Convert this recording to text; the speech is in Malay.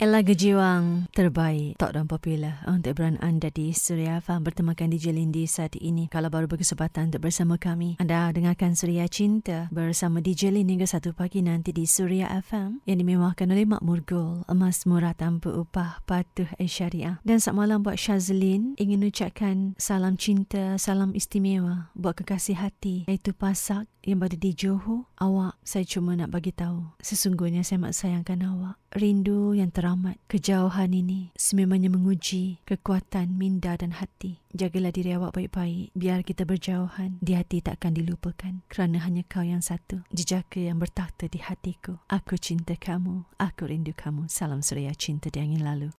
Lagu jiwang terbaik Top dan popular Untuk brand anda di Suria FM Bertemakan DJ Lindy saat ini Kalau baru berkesempatan untuk bersama kami Anda dengarkan Suria Cinta Bersama DJ Lindy hingga satu pagi nanti di Suria FM Yang dimewahkan oleh Makmur Gold Emas murah tanpa upah Patuh syariah Dan saat malam buat Shazlin Ingin ucapkan salam cinta Salam istimewa Buat kekasih hati Iaitu Pasak yang berada di Johor, awak saya cuma nak bagi tahu. Sesungguhnya saya mak sayangkan awak. Rindu yang teramat kejauhan ini sememangnya menguji kekuatan minda dan hati. Jagalah diri awak baik-baik biar kita berjauhan. Di hati takkan dilupakan kerana hanya kau yang satu. Jejaka yang bertakhta di hatiku. Aku cinta kamu. Aku rindu kamu. Salam suria cinta di angin lalu.